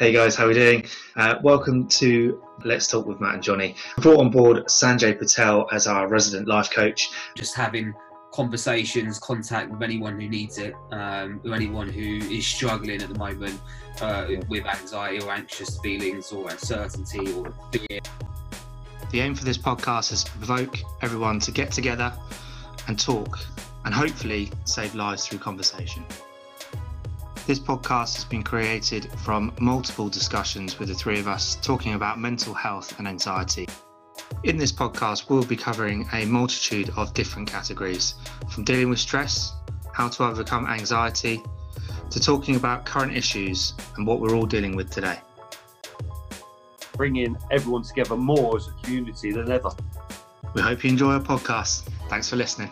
Hey guys, how are we doing? Uh, welcome to Let's Talk with Matt and Johnny. I brought on board Sanjay Patel as our resident life coach. Just having conversations, contact with anyone who needs it, um, with anyone who is struggling at the moment uh, with anxiety or anxious feelings or uncertainty or fear. The aim for this podcast is to provoke everyone to get together and talk and hopefully save lives through conversation. This podcast has been created from multiple discussions with the three of us talking about mental health and anxiety. In this podcast, we'll be covering a multitude of different categories from dealing with stress, how to overcome anxiety, to talking about current issues and what we're all dealing with today. Bringing everyone together more as a community than ever. We hope you enjoy our podcast. Thanks for listening.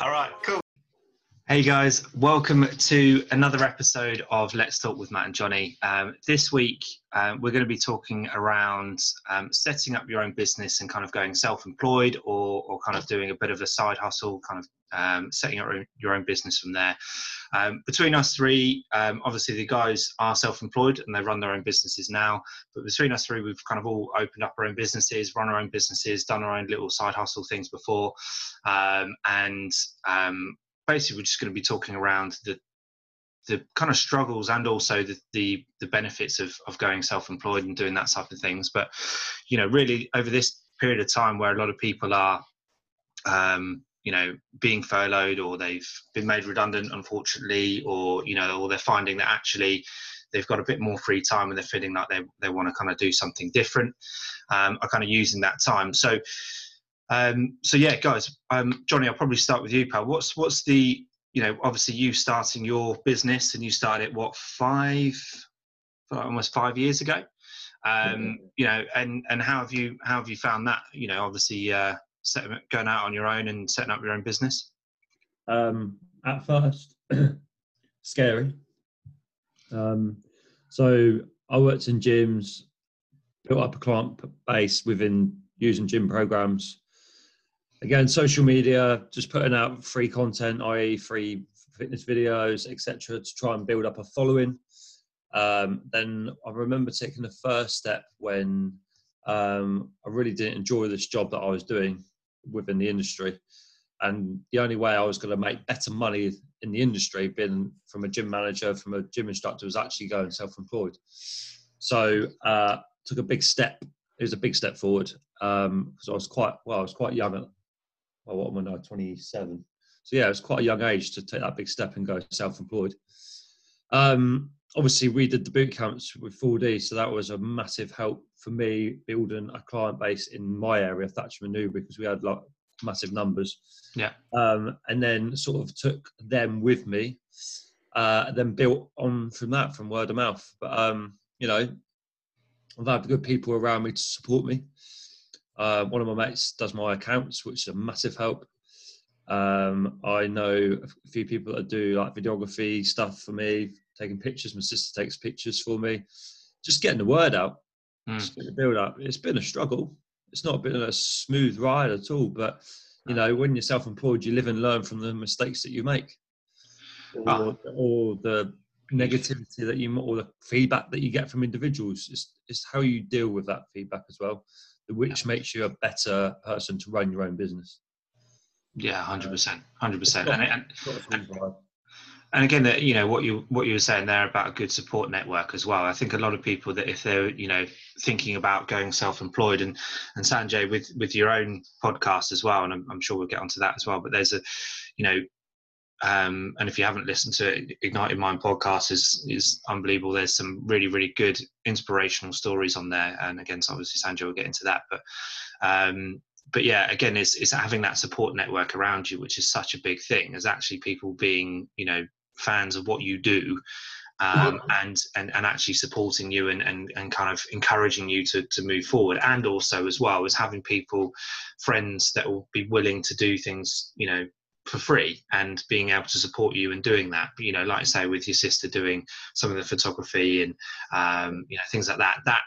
All right, cool. Hey guys, welcome to another episode of Let's Talk with Matt and Johnny. Um, this week, um, we're going to be talking around um, setting up your own business and kind of going self employed or, or kind of doing a bit of a side hustle, kind of um, setting up your own business from there. Um, between us three, um, obviously the guys are self employed and they run their own businesses now. But between us three, we've kind of all opened up our own businesses, run our own businesses, done our own little side hustle things before. and basically we're just going to be talking around the the kind of struggles and also the, the the, benefits of of going self-employed and doing that type of things. But you know really over this period of time where a lot of people are um, you know being furloughed or they've been made redundant unfortunately or you know or they're finding that actually they've got a bit more free time and they're feeling like they, they want to kind of do something different um, are kind of using that time. So um, so yeah, guys, um, Johnny, I'll probably start with you, pal. What's what's the you know obviously you starting your business and you started what five almost five years ago? Um, you know and and how have you how have you found that? You know obviously uh, set, going out on your own and setting up your own business. Um, at first scary. Um, so i worked in gyms built up a client base within using gym programs again, social media, just putting out free content, i.e., free fitness videos, etc., to try and build up a following. Um, then I remember taking the first step when um, I really didn't enjoy this job that I was doing within the industry. And the only way I was going to make better money in the industry, being from a gym manager, from a gym instructor, was actually going self employed. So, uh, took a big step. It was a big step forward because um, I was quite well. I was quite young well, what am I now? 27. So yeah, it was quite a young age to take that big step and go self-employed. Um, obviously, we did the boot camps with 4D, so that was a massive help for me building a client base in my area, Thatcham and Newbury, because we had like massive numbers. Yeah. Um, and then sort of took them with me, uh, then built on from that, from word of mouth. But um, you know, I've had good people around me to support me. Uh, one of my mates does my accounts, which is a massive help. Um, I know a few people that do like videography stuff for me, taking pictures. My sister takes pictures for me. Just getting the word out, mm. just getting the build up. It's been a struggle. It's not been a smooth ride at all. But you know, when you're self-employed, you live and learn from the mistakes that you make, or, oh. or the negativity that you, or the feedback that you get from individuals. It's, it's how you deal with that feedback as well which makes you a better person to run your own business. Yeah, hundred uh, percent, hundred percent. And and again, you know what you what you were saying there about a good support network as well. I think a lot of people that if they're you know thinking about going self-employed and and Sanjay with with your own podcast as well, and I'm, I'm sure we'll get onto that as well. But there's a you know um, and if you haven't listened to it, Ignite Your Mind podcast is is unbelievable. There's some really really good inspirational stories on there, and again, so obviously Sanjay will get into that. But um, but yeah, again, it's it's having that support network around you, which is such a big thing. Is actually people being you know fans of what you do. Um, and, and and actually supporting you and, and, and kind of encouraging you to, to move forward and also as well as having people friends that will be willing to do things you know for free and being able to support you and doing that. You know like i say with your sister doing some of the photography and um, you know things like that that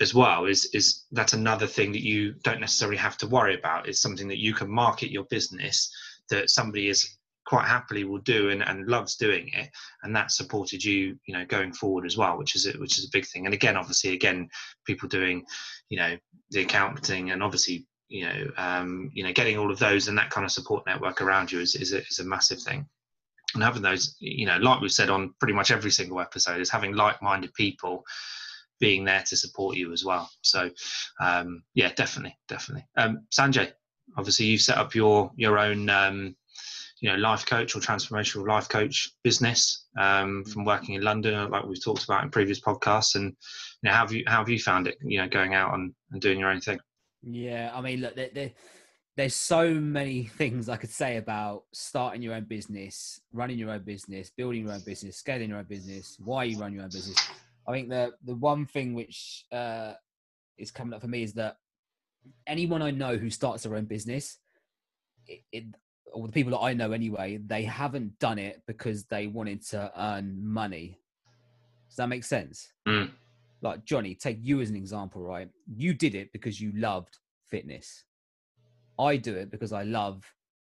as well is is that's another thing that you don't necessarily have to worry about. It's something that you can market your business that somebody is quite happily will do and, and loves doing it. And that supported you you know going forward as well which is a, which is a big thing. And again obviously again people doing you know the accounting and obviously you know um, you know getting all of those and that kind of support network around you is, is, a, is a massive thing and having those you know like we've said on pretty much every single episode is having like-minded people being there to support you as well so um, yeah definitely definitely um, sanjay obviously you've set up your your own um, you know life coach or transformational life coach business um, mm. from working in London, like we've talked about in previous podcasts. And you know, how have you how have you found it? You know, going out and, and doing your own thing. Yeah, I mean, look, there, there, there's so many things I could say about starting your own business, running your own business, building your own business, scaling your own business, why you run your own business. I think the the one thing which uh, is coming up for me is that anyone I know who starts their own business, it, it, or the people that I know anyway, they haven't done it because they wanted to earn money. Does that make sense? Mm. Like Johnny, take you as an example, right? You did it because you loved fitness. I do it because I love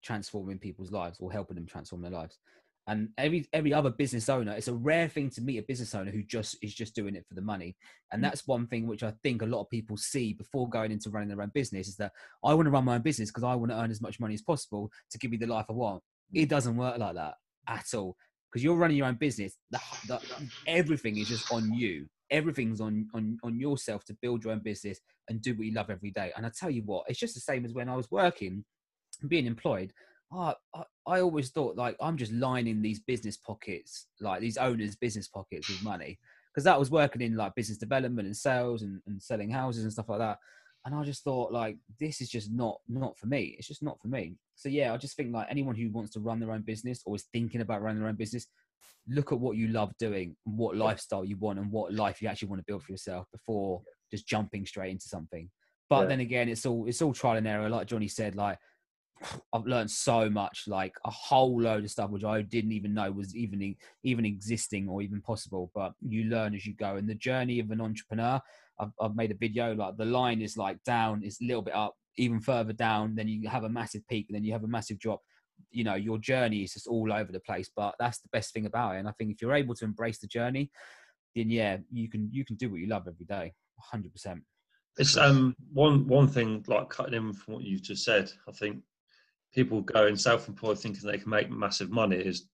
transforming people's lives or helping them transform their lives and every every other business owner it's a rare thing to meet a business owner who just is just doing it for the money and mm. that's one thing which i think a lot of people see before going into running their own business is that i want to run my own business because i want to earn as much money as possible to give me the life i want mm. it doesn't work like that at all because you're running your own business the, the, everything is just on you everything's on, on on yourself to build your own business and do what you love every day and i tell you what it's just the same as when i was working being employed oh, I, I always thought like I'm just lining these business pockets, like these owners' business pockets with money, because that was working in like business development and sales and, and selling houses and stuff like that. And I just thought like this is just not not for me. It's just not for me. So yeah, I just think like anyone who wants to run their own business or is thinking about running their own business, look at what you love doing, what lifestyle you want, and what life you actually want to build for yourself before just jumping straight into something. But yeah. then again, it's all it's all trial and error. Like Johnny said, like I've learned so much, like a whole load of stuff which I didn't even know was even even existing or even possible. But you learn as you go, and the journey of an entrepreneur. I've, I've made a video like the line is like down, is a little bit up, even further down. Then you have a massive peak, and then you have a massive drop. You know, your journey is just all over the place. But that's the best thing about it. And I think if you're able to embrace the journey, then yeah, you can you can do what you love every day, hundred percent. It's um one one thing like cutting in from what you've just said. I think people going self-employed thinking they can make massive money is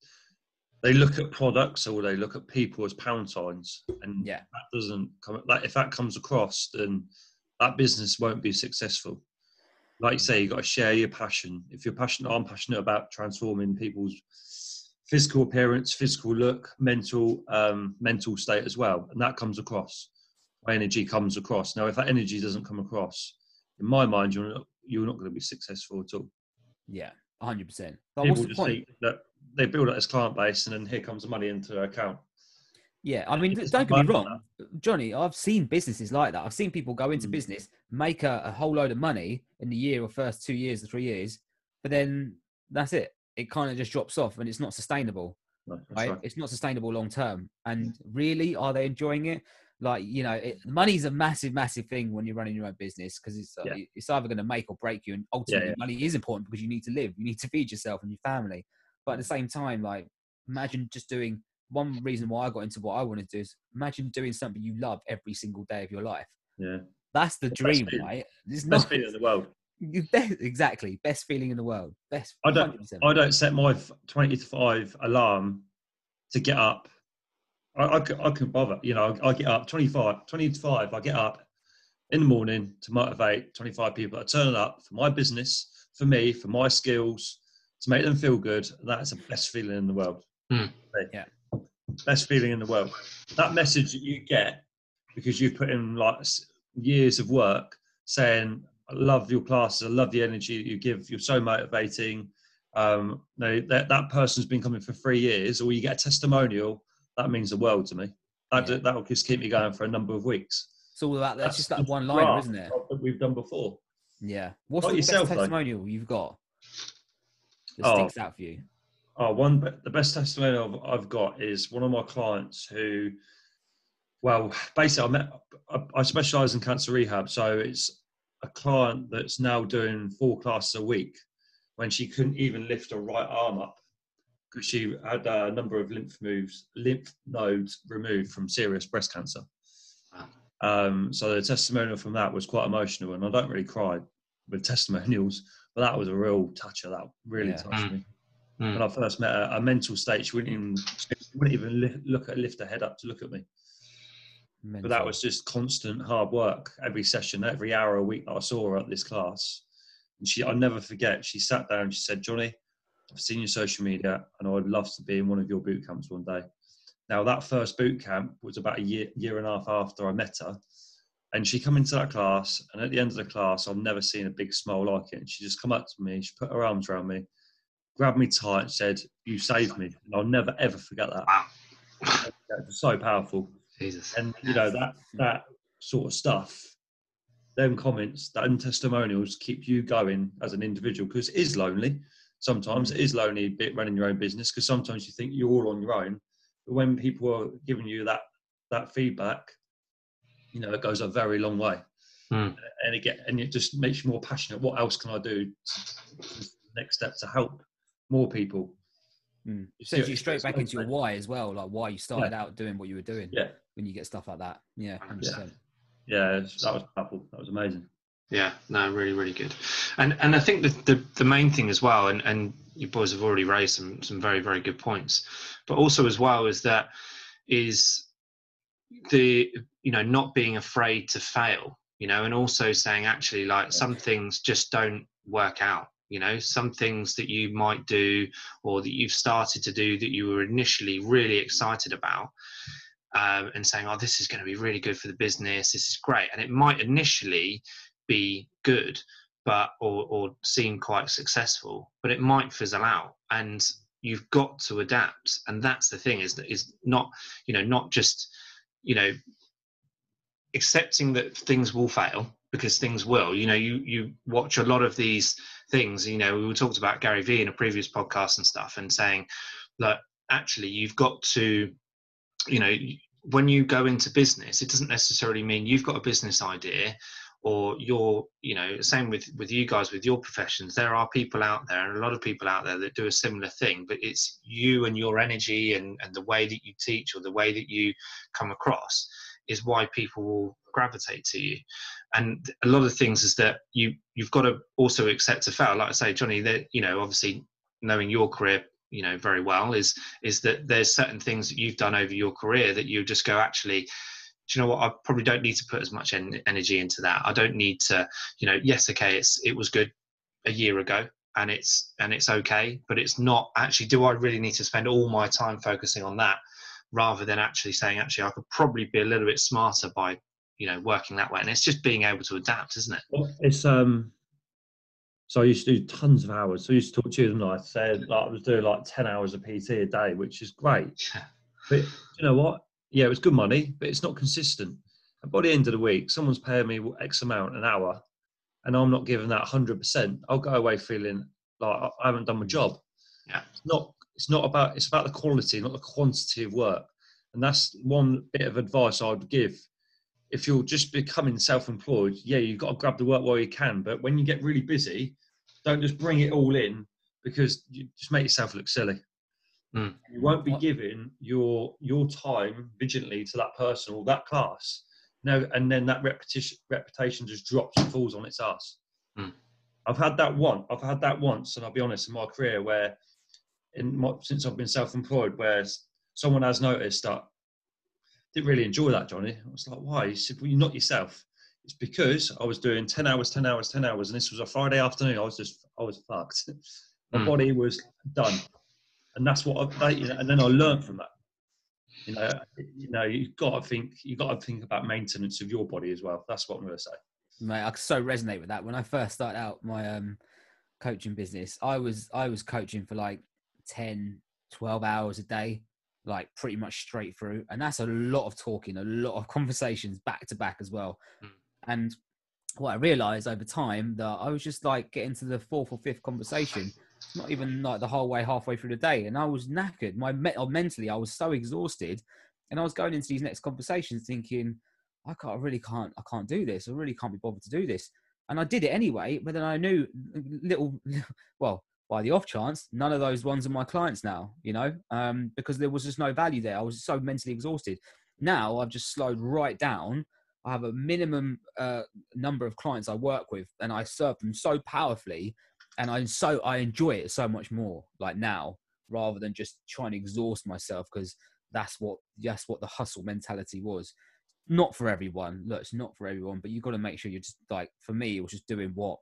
they look at products or they look at people as pound signs and yeah that doesn't come like if that comes across then that business won't be successful like you say you got to share your passion if you're passionate i'm passionate about transforming people's physical appearance physical look mental um, mental state as well and that comes across my energy comes across now if that energy doesn't come across in my mind you're not, you're not going to be successful at all yeah, hundred percent. But People what's the point? That they build up this client base, and then here comes the money into their account. Yeah, I mean, don't get me wrong, Johnny. I've seen businesses like that. I've seen people go into mm. business, make a, a, whole load of money in the year or first two years or three years, but then that's it. It kind of just drops off, and it's not sustainable. No, right? right? It's not sustainable long term. And really, are they enjoying it? like you know it, money's a massive massive thing when you're running your own business because it's uh, yeah. it's either going to make or break you and ultimately yeah, yeah. money is important because you need to live you need to feed yourself and your family but at the same time like imagine just doing one reason why i got into what i want to do is imagine doing something you love every single day of your life yeah that's the, the dream right it's best not, feeling in the world you best, exactly best feeling in the world best i don't 100%. i don't set my 25 alarm to get up I, I, I can bother. You know, I, I, get up 25, 25, I get up in the morning to motivate 25 people that turn turning up for my business, for me, for my skills, to make them feel good. That's the best feeling in the world. Mm. Yeah. Best feeling in the world. That message that you get because you've put in like years of work saying, I love your classes, I love the energy that you give, you're so motivating. Um, no, that, that person's been coming for three years, or you get a testimonial that means the world to me. That yeah. that will just keep me going for a number of weeks. It's all about that's, that's just that one liner, isn't it? That we've done before. Yeah. What's the yourself, best testimonial you've got that oh, sticks out for you? Oh, one the best testimonial I've got is one of my clients who, well, basically I met I, I specialise in cancer rehab, so it's a client that's now doing four classes a week when she couldn't even lift her right arm up because she had a number of lymph moves, lymph nodes removed from serious breast cancer. Wow. Um, so the testimonial from that was quite emotional, and I don't really cry with testimonials, but that was a real toucher. That really Yeah. touched me. Mm. When I first met her, her mental state, she wouldn't even she wouldn't even li- look at lift her head up to look at me. But that was just constant hard work every session, every hour a week that I saw her at this class. And she, I'll never forget, she sat down and she said, Johnny, I've seen your social media and I would love to be in one of your boot camps one day. Now, that first boot camp was about a year, year and a half after I met her. And she come into that class, and at the end of the class, I've never seen a big smile like it. And she just come up to me, she put her arms around me, grabbed me tight, and said, "You saved me," and I'll never ever forget that. Wow. So powerful Jesus. and you know that that sort of stuff them comments them testimonials keep you going as an individual because it is lonely sometimes it is lonely bit running your own business because sometimes you think you're all on your own but when people are giving you that that feedback you know it goes a very long way Mm. and it get and it just makes you more passionate what else can i do next step to help more people Mm. It's Sends you straight back into your why as well, like why you started out doing what you were doing. yeah When you get stuff like that, yeah, hundred percent. yeah it's- that was powerful that was amazing Yeah, no, really, really good. And and I think the the, the main thing as well, and, and you boys have already raised some some very, very good points, but also as well is that is the you know not being afraid to fail, you know, and also saying actually like some things just don't work out. You know, some things that you might do or that you've started to do that you were initially really excited about, um, and saying, "Oh, this is going to be really good for the business. This is great," and it might initially be good but or, or seem quite successful but it might fizzle out. And you've got to adapt. And that's the thing is that is not you know not just you know accepting that things will fail because things will. You know you you watch a lot of these things you know we talked about gary vee in a previous podcast and stuff and saying that actually you've got to you know when you go into business it doesn't necessarily mean you've got a business idea or you're you know same with with you guys with your professions. There are people out there and a lot of people out there that do a similar thing but it's you and your energy and and the way that you teach or the way that you come across is why people will gravitate to you. And a lot of things is that you you've got to also accept to fail like i say johnny that you know obviously knowing your career you know very well is is that there's certain things that you've done over your career that you just go actually do you know what? I probably don't need to put as much en- energy into that. I don't need to you know yes okay it's it was good a year ago and it's and it's okay but it's not actually do i really need to spend all my time focusing on that rather than actually saying actually i could probably be a little bit smarter by you know working that way and it's just being able to adapt isn't it Well, It's um. So I used to do tons of hours. So I used to talk to you and I said like I was doing like ten hours of PT a day, which is great. Yeah. But you know what? Yeah, it was good money, but it's not consistent. And by the end of the week, someone's paying me X amount an hour, and I'm not giving that hundred percent. I'll go away feeling like I I haven't done my job. Yeah. It's not. It's not about. It's about the quality, not the quantity of work. And that's one bit of advice I'd give if you're just becoming self-employed, yeah, you've got to grab the work while you can. But when you get really busy, don't just bring it all in because you just make yourself look silly. Mm. You won't be giving your your time vigilantly to that person or that class. No, and then that repetition reputation just drops and falls on its ass. Mm. I've had that one. I've had that once, and I'll be honest, in my career, where in my, since I've been self-employed, where someone has noticed that didn't really enjoy that, Johnny. I was like, why? He said, well, you're not yourself. It's because I was doing 10 hours, 10 hours, 10 hours, and this was a Friday afternoon. I was just, I was fucked. My Mm. body was done. And that's what I, you know, and then I learned from that. You know, you know, you've got to think, you've got to think about maintenance of your body as well. That's what I'm going to say. Mate, I so resonate with that. When I first started out my um, coaching business, I was I was coaching for like 10, 12 hours a day, like pretty much straight through, and that's a lot of talking, a lot of conversations back to back as well. Mm. And what I realised over time that I was just like getting to the fourth or fifth conversation, not even like the whole way halfway through the day, and I was knackered. My me- mentally, I was so exhausted, and I was going into these next conversations thinking. I can't, I really can't, I can't do this. I really can't be bothered to do this. And I did it anyway, but then I knew little, well, by the off chance, none of those ones are my clients now, you know, um, because there was just no value there. I was so mentally exhausted. Now I've just slowed right down. I have a minimum uh, number of clients I work with, and I serve them so powerfully, and I so I enjoy it so much more. Like now, rather than just trying to exhaust myself, because that's what that's what the hustle mentality was. Not for everyone. Look, it's not for everyone, but you've got to make sure you're just like for me, it was just doing what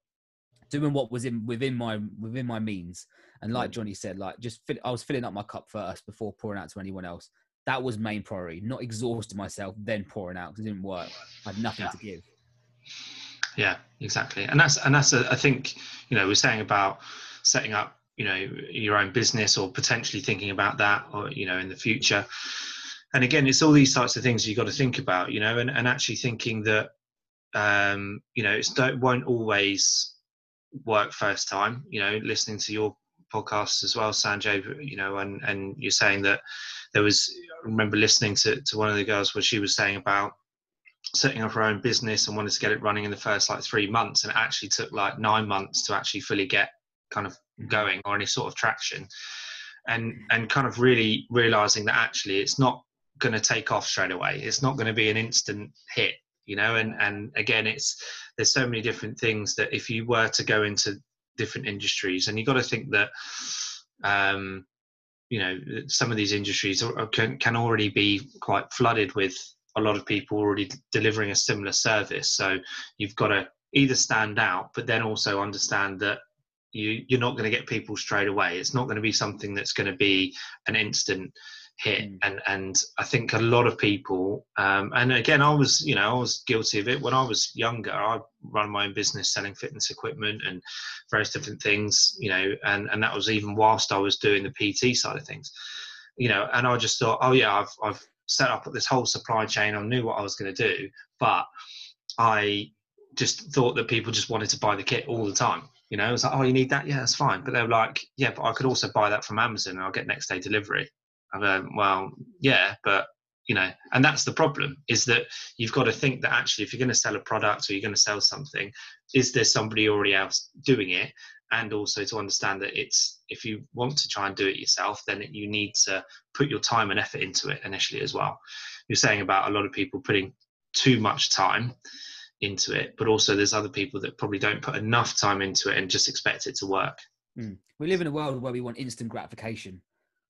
doing what was in within my within my means. And like Johnny said, like just fill, I was filling up my cup first before pouring out to anyone else. That was main priority. Not exhausting myself, then pouring out because it didn't work. I had nothing Yeah. to give. Yeah, exactly. And that's and that's a, I think you know we're saying about setting up you know your own business or potentially thinking about that or you know in the future. And again, it's all these types of things you've got to think about, you know, and, and actually thinking that um, you know it's don't won't always work first time. You know, listening to your podcast as well, Sanjay, you know, and and you're saying that there was. I remember listening to to one of the girls where she was saying about setting up her own business and wanted to get it running in the first like three months and it actually took like nine months to actually fully get kind of going or any sort of traction and and kind of really realizing that actually it's not going to take off straight away it's not going to be an instant hit you know and and again it's there's so many different things that if you were to go into different industries and you've got to think that um you know some of these industries can, can already be quite flooded with a lot of people already delivering a similar service. So you've got to either stand out but then also understand that you you're not going to get people straight away. It's not going to be something that's going to be an instant hit Mm. and and i think a lot of people um and again i was you know i was guilty of it. When i was younger i run my own business selling fitness equipment and various different things you know and and that was even whilst i was doing the pt side of things you know and i just thought oh yeah i've i've set up this whole supply chain. I knew what i was going to do but i just thought that people just wanted to buy the kit all the time you know? It was like oh you need that? Yeah that's fine. But they were like yeah but i could also buy that from amazon and i'll get next day delivery i go well yeah but you know and that's the problem is that you've got to think that actually if you're going to sell a product or you're going to sell something is there somebody already else doing it and also to understand that it's if you want to try and do it yourself then you need to put your time and effort into it initially as well you're saying about a lot of people putting too much time into it but also there's other people that probably don't put enough time into it and just expect it to work Mm. We live in a world where we want instant gratification.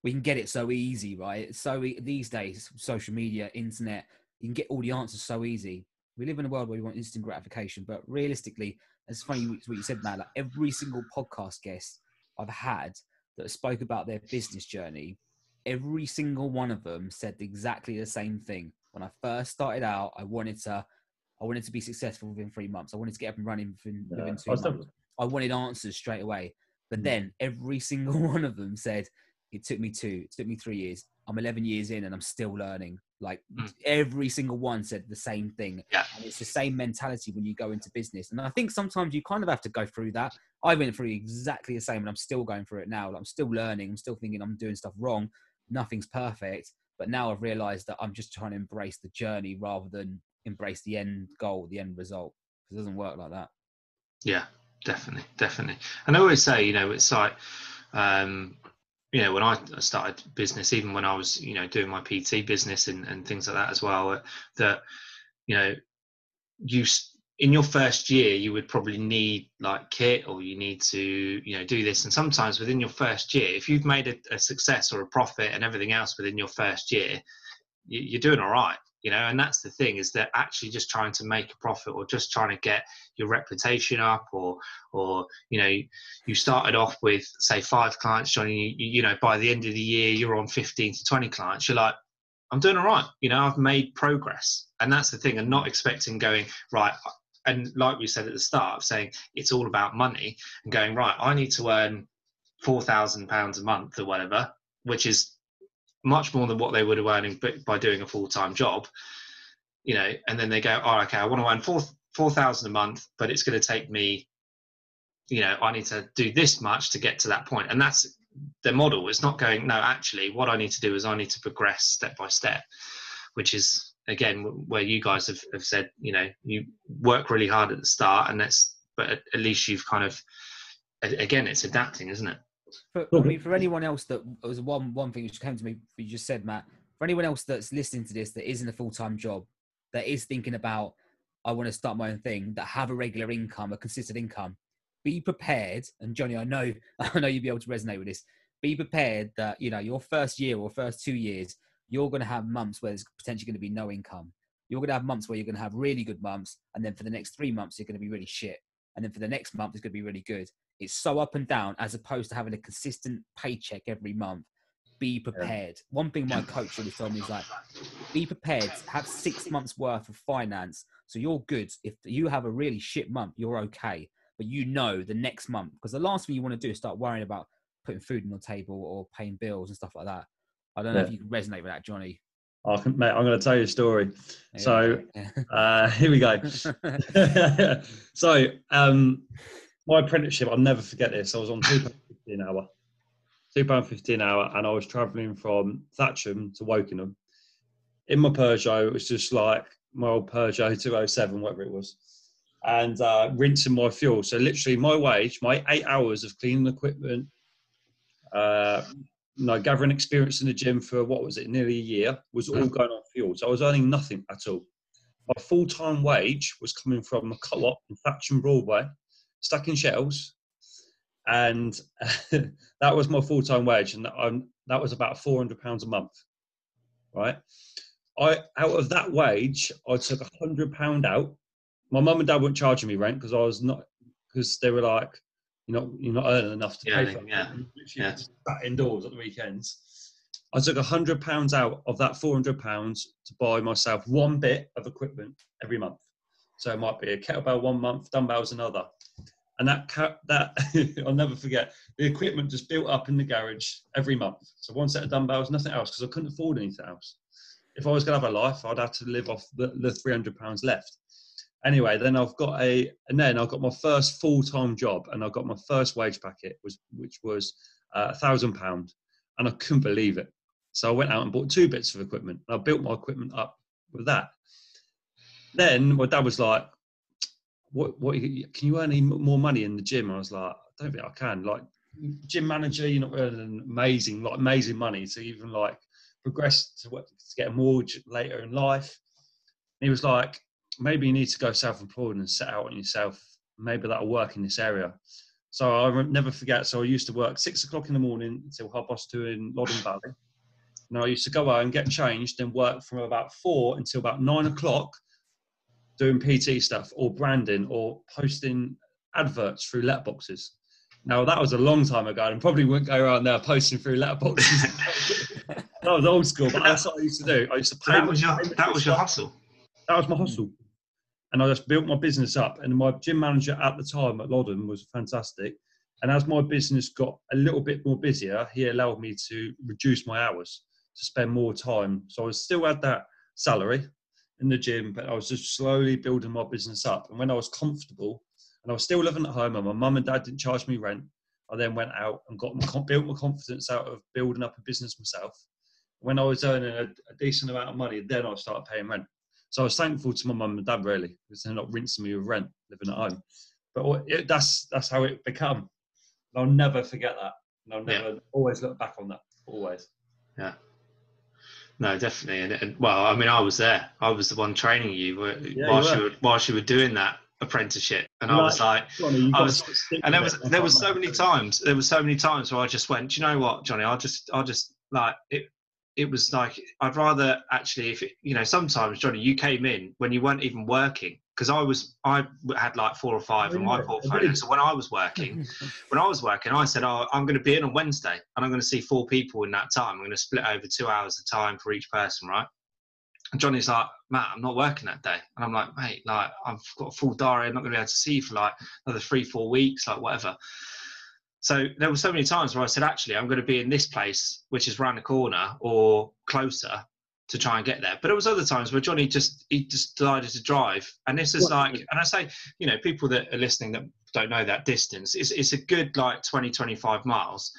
We can get it so easy, right? It's so e- these days, social media, internet, you can get all the answers so easy. We live in a world where we want instant gratification, but realistically, it's funny what you said, man. Like every single podcast guest I've had that spoke about their business journey, every single one of them said exactly the same thing. When I first started out, I wanted to, I wanted to be successful within three months. I wanted to get up and running within, Yeah, within two was months. I wanted answers straight away. But Mm. then every single one of them said, it took me two, it took me three years. I'm 11 years in and I'm still learning. Like Mm. every single one said the same thing. Yeah. And it's the same mentality when you go into business. And I think sometimes you kind of have to go through that. I went through exactly the same and I'm still going through it now. Like, I'm still learning. I'm still thinking I'm doing stuff wrong. Nothing's perfect. But now I've realized that I'm just trying to embrace the journey rather than embrace the end goal, the end result. It doesn't work like that. Yeah, definitely, definitely. And I always say, you know, it's like, um, you know, when I started business, even when I was, you know, doing my PT business and, and things like that as well, that, you know, you in your first year you would probably need like kit or you need to, you know, do this. And sometimes within your first year, if you've made a, a success or a profit and everything else within your first year, you, you're doing all right. You know, and that's the thing is that actually just trying to make a profit or just trying to get your reputation up or or you know you started off with say five clients joining you you know by the end of the year you're on 15 to 20 clients. You're like i'm doing all right. You know i've made progress. And that's the thing and not expecting going right and like we said at the start saying it's all about money and going right i need to earn 4000 pounds a month or whatever which is much more than what they would have earning by doing a full-time job you know and then they go oh okay i want to earn four 4000 a month but it's going to take me you know i need to do this much to get to that point. And that's the model. It's not going no actually what i need to do is i need to progress step by step which is again where you guys have, have said you know you work really hard at the start and that's but at least you've kind of again it's adapting isn't it For, I mean, for anyone else that was one one thing which came to me, you just said, Matt. For anyone else that's listening to this that isn't a full time job, that is thinking about, I want to start my own thing, that have a regular income, a consistent income, be prepared. And Johnny, I know, I know you'll be able to resonate with this. Be prepared that you know your first year or first two years, you're going to have months where there's potentially going to be no income. You're going to have months where you're going to have really good months, and then for the next three months, you're going to be really shit, and then for the next month, it's going to be really good. It's so up and down as opposed to having a consistent paycheck every month. Be prepared. Yeah. One thing my coach really told me is like, be prepared. Have six months worth of finance, so you're good. If you have a really shit month, you're okay. But you know the next month, because the last thing you want to do is start worrying about putting food on the table or paying bills and stuff like that. I don't know yeah. if you can resonate with that, Johnny. I can, mate, I'm going to tell you a story. Yeah. So uh, here we go. so um, my apprenticeship, I'll never forget this. I was on two pound fifty an hour, two pound fifty an hour, and I was travelling from Thatcham to Wokingham. In my Peugeot, it was just like my old Peugeot 207, whatever it was, and uh, rinsing my fuel. So literally, my wage, my eight hours of cleaning equipment, uh, you know, gathering experience in the gym for what was it, nearly a year, was all mm. going on fuel. So I was earning nothing at all. My full time wage was coming from a co op in Thatcham Broadway stacking shelves, and that was my full time wage, and I'm, that was about four hundred pounds a month, right? I out of that wage, I took a hundred pound out. My mum and dad weren't charging me rent because I was not because they were like, you're not you're not earning enough to yeah, pay for it. Yeah, yeah. Sat indoors at the weekends. I took a hundred pounds out of that four hundred pounds to buy myself one bit of equipment every month. So it might be a kettlebell one month, dumbbells another and that that I'll never forget. The equipment just built up in the garage every month. So one set of dumbbells, nothing else, because I couldn't afford anything else. If I was going to have a life, I'd have to live off the, the 300 pounds left. Anyway, then I've got a, and then I got my first full time job, and I got my first wage packet, was which was uh, a thousand pound, and I couldn't believe it. So I went out and bought two bits of equipment. And I built my equipment up with that. Then my dad was like, what what can you earn any more money in the gym? I was like, I don't think I can. Like gym manager, you're not earning amazing, like amazing money to even like progress to, what, to get a mortgage later in life. And he was like, maybe you need to go self-employed and set out on yourself. Maybe that'll work in this area. So I never forget. So I used to work six o'clock in the morning until half past two in Loddon Valley. And I used to go and get changed and work from about four until about nine o'clock doing PT stuff or branding or posting adverts through letterboxes. Now that was a long time ago, and probably wouldn't go around there posting through letterboxes. that was old school, but that's what I used to do. I used to pay. That was your that was your hustle. That was my hustle, and I just built my business up. And my gym manager at the time at Loddon was fantastic. And as my business got a little bit more busier, he allowed me to reduce my hours to spend more time. So I still had that salary, in the gym, but I was just slowly building my business up. And when I was comfortable and I was still living at home and my mum and dad didn't charge me rent, I then went out and got my, built my confidence out of building up a business myself. When I was earning a, a decent amount of money, then I started paying rent. So I was thankful to my mum and dad really because they're not rinsing me with rent living at home. But it, that's that's how it become. And I'll never forget that. And I'll never yeah. always look back on that. Always. Yeah. No, definitely, and, and, well, I mean, I was there. I was the one training you yeah, whilst you, were. you were whilst you were doing that apprenticeship, and I was like, I was, and there was there was so many times, there was so many times where I just went, you know what, Johnny, I'll just, I'll just like it. It was like I'd rather actually, if it, you know, sometimes Johnny, you came in when you weren't even working, because I was I had like four or five in my portfolio. So when I was working, when I was working, I said, "Oh, I'm going to be in on Wednesday, and I'm going to see four people in that time. I'm going to split over two hours of time for each person, right?" And Johnny's like, "Matt, I'm not working that day," and I'm like, "Mate, like I've got a full diary. I'm not going to be able to see you for like another three, four weeks, like whatever." So there were so many times where I said, "Actually, I'm going to be in this place, which is around the corner or closer." To try and get there. But it was other times where Johnny just he just decided to drive, and this is like, and I say, you know, people that are listening that don't know that distance, it's it's a good like 20, 25 miles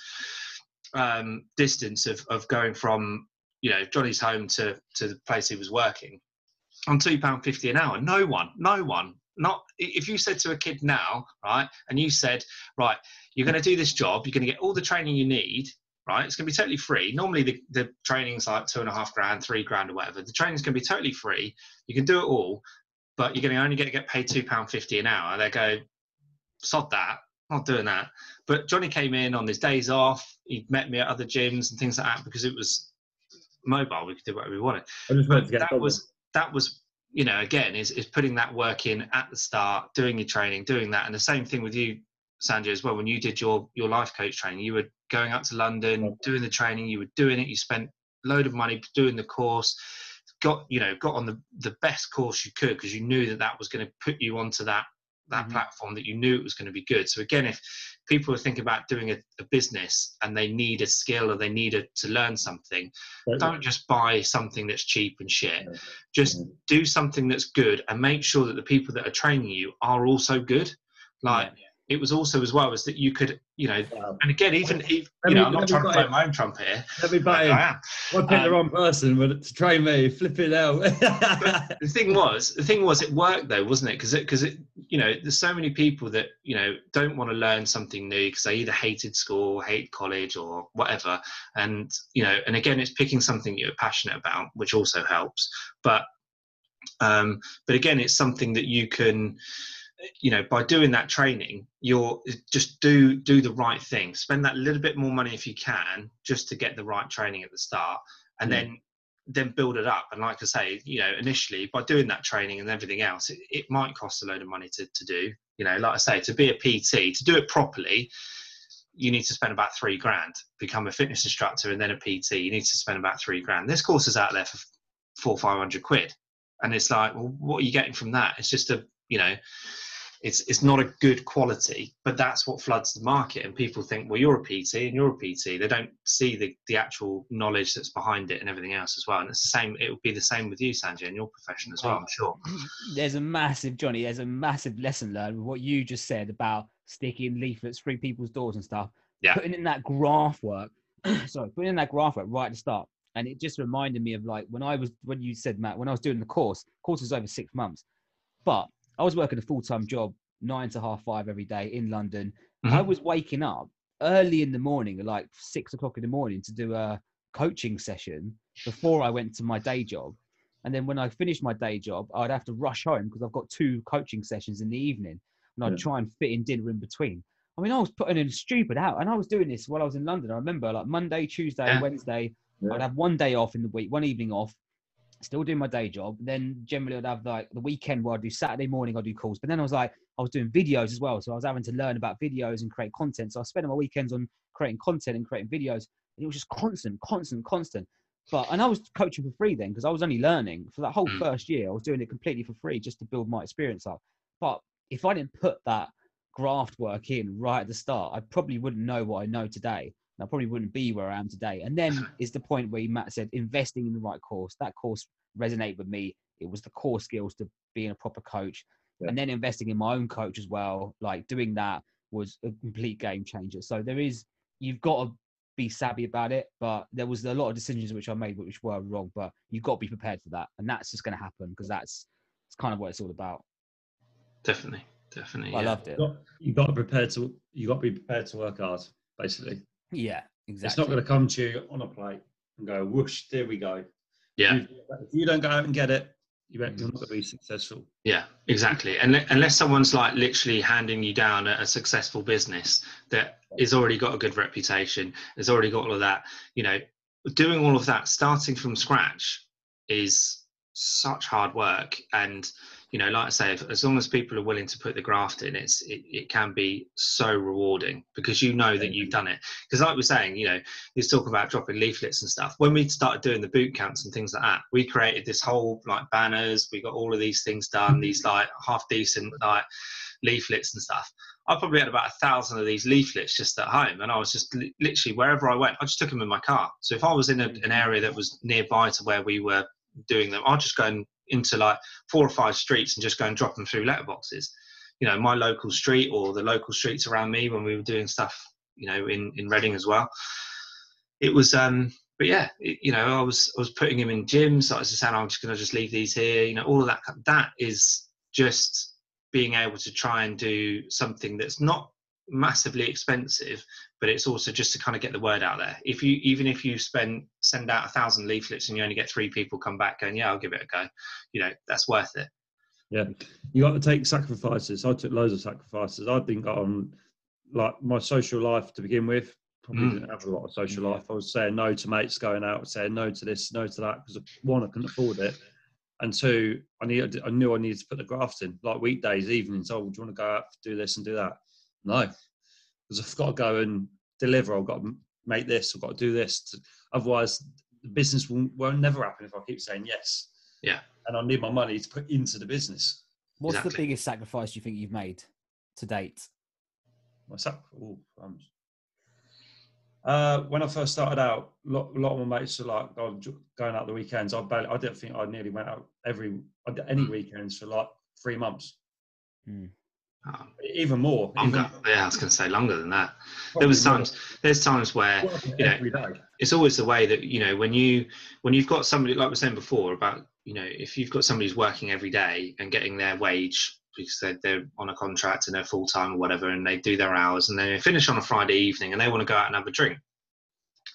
um, distance of of going from you know Johnny's home to to the place he was working on two pound fifty an hour. No one, no one not if you said to a kid now, right, and you said, right, you're going to do this job, you're going to get all the training you need, right? It's going to be totally free. Normally, the, the training's like two and a half grand, three grand, or whatever. The training's going to be totally free. You can do it all, but you're going to only get get paid two pound fifty an hour. They go, sod that, not doing that. But Johnny came in on his days off. He met me at other gyms and things like that because it was mobile. We could do whatever we wanted. I just wanted to get that was that was you know again is is putting that work in at the start, doing your training, doing that, and the same thing with you, Sanjay, as well. When you did your your life coach training, you were going up to London, doing the training, you were doing it. You spent a load of money doing the course. Got you know got on the the best course you could because you knew that that was going to put you onto that that Mhm. platform that you knew it was going to be good. So again, if people are thinking about doing a, a business and they need a skill or they need a, to learn something, don't just buy something that's cheap and shit. Yeah. Just Mhm. do something that's good and make sure that the people that are training you are also good. Like it was also as well as that you could, you know, Wow. and again, even, even you me- know, I'm not trying to buy blow it. my own trumpet here. Let me but butt in. I am. I picked the Um, wrong person but to train me. Flip it out. the thing was the thing was it worked though wasn't it because it because it you know there's so many people that you know don't want to learn something new because they either hated school hate college or whatever and you know and again it's picking something you're passionate about which also helps but um but again it's something that you can you know by doing that training you're eh, just do do the right thing. Spend that little bit more money if you can just to get the right training at the start and Yeah. then then build it up. And like i say you know initially by doing that training and everything else it, it might cost a load of money to, to do. You know like i say to be a pt to do it properly you need to spend about three grand become a fitness instructor and then a pt you need to spend about three grand. This course is out there for four five hundred quid. And it's like well what are you getting from that? It's just a you know it's it's not a good quality but that's what floods the market and people think well you're a pt and you're a pt they don't see the the actual knowledge that's behind it and everything else as well and it's the same it would be the same with you sanjay in your profession as well i'm sure oh, there's a massive Johnny. There's a massive lesson learned with what you just said about sticking leaflets through people's doors and stuff. Yeah. Putting in that graph work. sorry, putting in that graph work right at the start, and it just reminded me of like when I was when you said Matt when I was doing the course. Course was over six months, but I was working a full time job, nine to half five every day in London. I Mhm. was waking up early in the morning, like six o'clock in the morning, to do a coaching session before I went to my day job. And then when I finished my day job, I'd have to rush home because I've got two coaching sessions in the evening, and I'd Yeah. try and fit in dinner in between. I mean, I was putting in stupid out, and I was doing this while I was in London. I remember like Monday, Tuesday, Yeah. Wednesday, Yeah. I'd have one day off in the week, one evening off, still doing my day job. Then generally I'd have like the weekend where I'd do Saturday morning, I'd do calls. But then I was like, I was doing videos as well. So I was having to learn about videos and create content. So I was spending my weekends on creating content and creating videos. And it was just constant, constant, constant. But and I was coaching for free then because I was only learning for that whole Mm. first year. I was doing it completely for free just to build my experience up. But if I didn't put that graft work in right at the start, I probably wouldn't know what I know today. And I probably wouldn't be where I am today. And then is the point where Matt said investing in the right course. That course resonated with me. It was the core skills to being a proper coach. Yeah. And then investing in my own coach as well, like doing that was a complete game changer. So there is you've got to be savvy about it, but there was a lot of decisions which I made which were wrong, but you've got to be prepared for that. And that's just gonna happen because that's it's kind of what it's all about. definitely definitely I yeah. loved it. you got, you got to prepare to you got to be prepared to work hard. Basically, Yeah, exactly. it's not going to come to you on a plate and go whoosh. There we go. yeah If you- don't go out and get it, you ain't- you're not going to be successful. Yeah, exactly. And unless someone's like literally handing you down a, a successful business that has already got a good reputation, has already got all of that, you know, doing all of that, starting from scratch is such hard work. And, you know, like I say, if, as long as people are willing to put the graft in, it's it, it can be so rewarding because you know that you've done it. Because like we're saying, you know, he's talking about dropping leaflets and stuff. When we started doing the boot camps and things like that, we created this whole like banners. We got all of these things done. Mm-hmm. These like half decent like leaflets and stuff. I probably had about a thousand of these leaflets just at home, and I was just li- literally wherever I went, I just took them in my car. So if I was in a, an mm-hmm. area that was nearby to where we were doing them, I'd just go in, into like four or five streets and just go and drop them through letterboxes. You know, my local street or the local streets around me when we were doing stuff, you know, in in Reading as well. It was, um, but yeah, it, you know, I was I was putting him in gyms. I was just saying, I'm just going to just leave these here. You know, all of that. That is just being able to try and do something that's not massively expensive but it's also just to kind of get the word out there if you even if you spend send out a thousand leaflets and you only get three people come back going yeah i'll give it a go you know that's worth it Yeah, you got to take sacrifices. I took loads of sacrifices. I didn't go on like my social life to begin with. Probably Mm. didn't have a lot of social life. I was saying no to mates going out, saying no to this, no to that, because one, I couldn't afford it, and two, I needed, I knew I needed to put the graft in, like weekdays, evenings. Oh, do you want to go out do this and do that? No, because I've got to go and deliver. I've got to make this. I've got to do this. To, otherwise, the business will, won't never happen if I keep saying yes. Yeah. and I need my money to put into the business. What's the biggest sacrifice you think you've made to date? My sac- ooh, crumbs. Uh, when I first started out, a lot, a lot of my mates were like j- going out the weekends. I barely, I didn't think I nearly went out every any Mm. weekends for like three months, Oh, even more. longer. even- yeah i was going to say longer than that there was more. times there's times where you know, it's always the way that you know when you when you've got somebody like we were saying before about you know if you've got somebody who's working every day and getting their wage because they're, they're on a contract and they're full time or whatever and they do their hours and then they finish on a friday evening and they want to go out and have a drink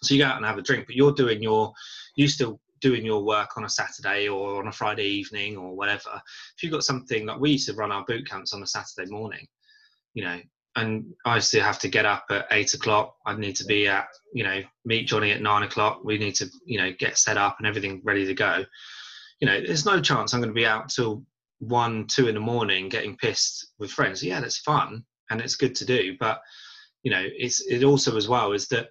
so you go out and have a drink but you're doing your you still doing your work on a saturday or on a friday evening or whatever if you've got something like we used to run our boot camps on a saturday morning you know and I used to have to get up at eight o'clock. I need to be at, you know, meet Johnny at nine o'clock. We need to, you know, get set up and everything ready to go. You know, there's no chance I'm going to be out till one, two in the morning getting pissed with friends. Yeah, that's fun and it's good to do, but you know, it's it also as well is that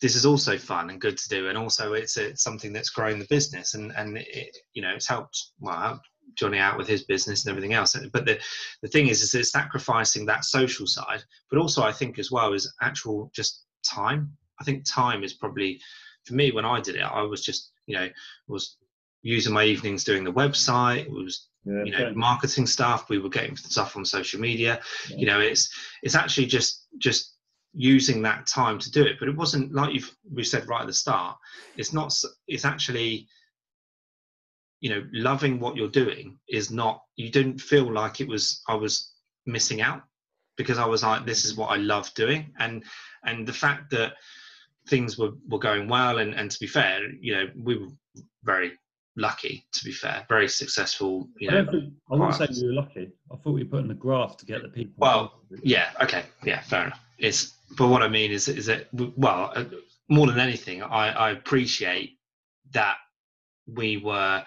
this is also fun and good to do, and also it's, it's something that's growing the business and and it, you know it's helped well Johnny out with his business and everything else. But the the thing is, is it's sacrificing that social side, but also I think as well is actual just time. I think time is probably for me when I did it, I was just you know was using my evenings doing the website, was Yeah, you know marketing stuff. We were getting stuff on social media. Yeah. You know, it's it's actually just just using that time to do it. But it wasn't like you've we said right at the start. It's not. It's actually you know loving what you're doing is not you didn't feel like it was i was missing out because i was like this is what i love doing and and the fact that things were were going well and and to be fair you know we were very lucky to be fair very successful you know don't think, I wouldn't say you were lucky. I thought we put in the graph to get the people. Well, yeah okay yeah fair enough it's but what i mean is is that well uh, more than anything i i appreciate that we were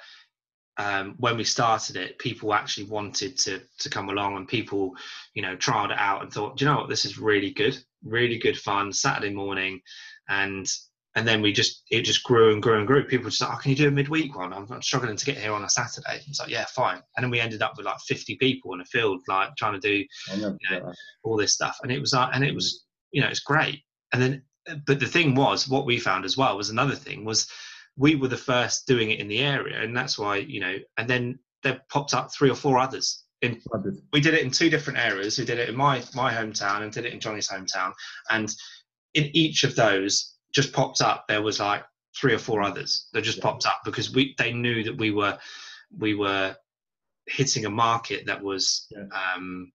um, when we started it people actually wanted to to come along and people you know trialed it out and thought you know what? This is really good really good fun saturday morning. And and then we just it just grew and grew and grew. People just like oh, can you do a midweek one? I'm, I'm struggling to get here on a saturday. It's like yeah fine. And then we ended up with like 50 people in a field like trying to do I'll never yeah. forget that. all this stuff. And it was like and it was you know it's great and then but the thing was what we found as well was another thing was we were the first doing it in the area and that's why you know and then there popped up three or four others in we did it in two different areas we did it in my my hometown and did it in johnny's hometown and in each of those just popped up there was like three or four others that just Yeah. popped up because we they knew that we were we were hitting a market that was Yeah. um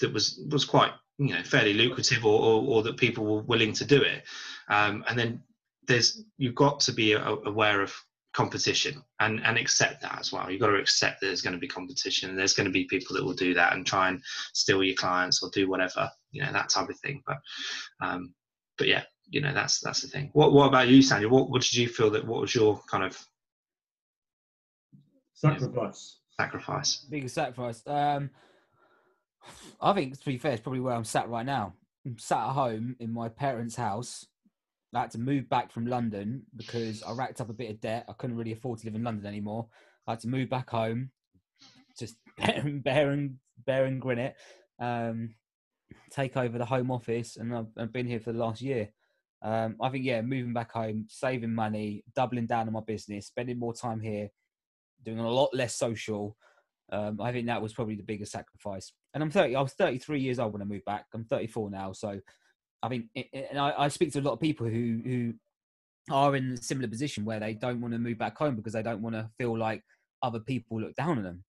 that was was quite you know fairly lucrative or, or, or that people were willing to do it. Um, and then there's you've got to be a, aware of competition and and accept that as well. You've got to accept that there's going to be competition and there's going to be people that will do that and try and steal your clients or do whatever you know that type of thing. But um but yeah you know that's that's the thing. What what about you Sanjay? What, what did you feel that what was your kind of Sacrifice. sacrifice. Biggest sacrifice. Um, I think to be fair, it's probably where I'm sat right now. I'm sat at home in my parents' house. I had to move back from London because I racked up a bit of debt. I couldn't really afford to live in London anymore. I had to move back home, just bear and bear and, bear and grin it. Um, take over the home office, and I've, I've been here for the last year. Um, I think yeah, moving back home, saving money, doubling down on my business, spending more time here, doing a lot less social. Um, I think that was probably the biggest sacrifice. And I'm 30. I was 33 years old when I moved back. I'm 34 now, so I think, and I, I speak to a lot of people who who are in a similar position where they don't want to move back home because they don't want to feel like other people look down on them.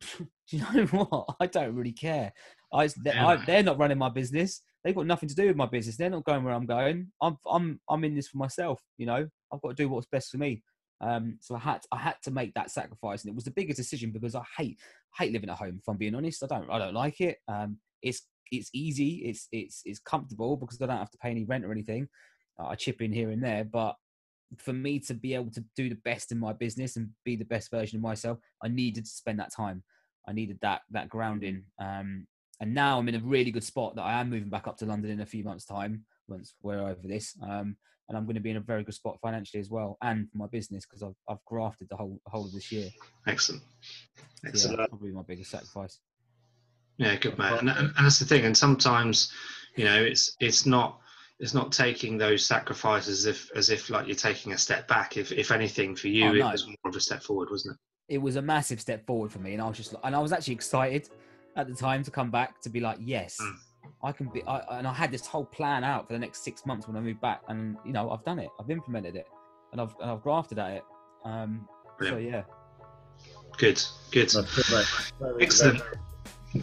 do you know what? I don't really care. I, I, they're not running my business. They've got nothing to do with my business. They're not going where I'm going. I'm I'm I'm in this for myself. You know, I've got to do what's best for me. Um, so I had I had to make that sacrifice, and it was the biggest decision because I hate hate living at home. If I'm being honest, I don't I don't like it. Um, it's it's easy, it's it's it's comfortable because I don't have to pay any rent or anything. Uh, I chip in here and there, but for me to be able to do the best in my business and be the best version of myself, I needed to spend that time. I needed that that grounding. Um, and now I'm in a really good spot that I am moving back up to London in a few months' time once we're over this. Um, and I'm going to be in a very good spot financially as well, and for my business because I've I've grafted the whole whole of this year. Excellent. Excellent. Yeah, probably my biggest sacrifice. Yeah, good man. And, and, and that's the thing. And sometimes, you know, it's it's not it's not taking those sacrifices as if as if like you're taking a step back. If if anything, for you, Oh, no. it was more of a step forward, wasn't it? It was a massive step forward for me, and I was just and I was actually excited at the time to come back to be like, yes, Mm. I can be. I, and I had this whole plan out for the next six months when I moved back, and you know, I've done it. I've implemented it, and I've and I've grafted at it. Um, so yeah, Good, good. That's great. Very, Excellent.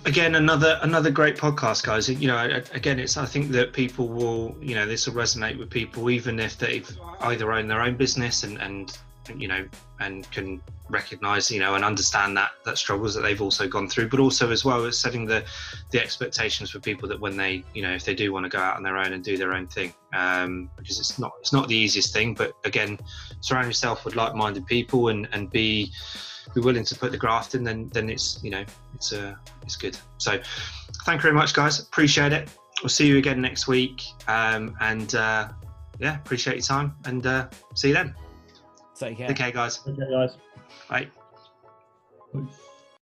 again another another great podcast guys you know again it's i think that people will you know this will resonate with people even if they've either own their own business and and you know and can recognize you know and understand that that struggles that they've also gone through but also as well as setting the the expectations for people that when they you know if they do want to go out on their own and do their own thing um because it's not it's not the easiest thing but again surround yourself with like-minded people and and be be willing to put the graft in then then it's you know it's uh it's good. So thank you very much guys. Appreciate it. We'll see you again next week. Um and uh yeah appreciate your time and uh see you then take care. okay guys Okay, guys. bye Peace.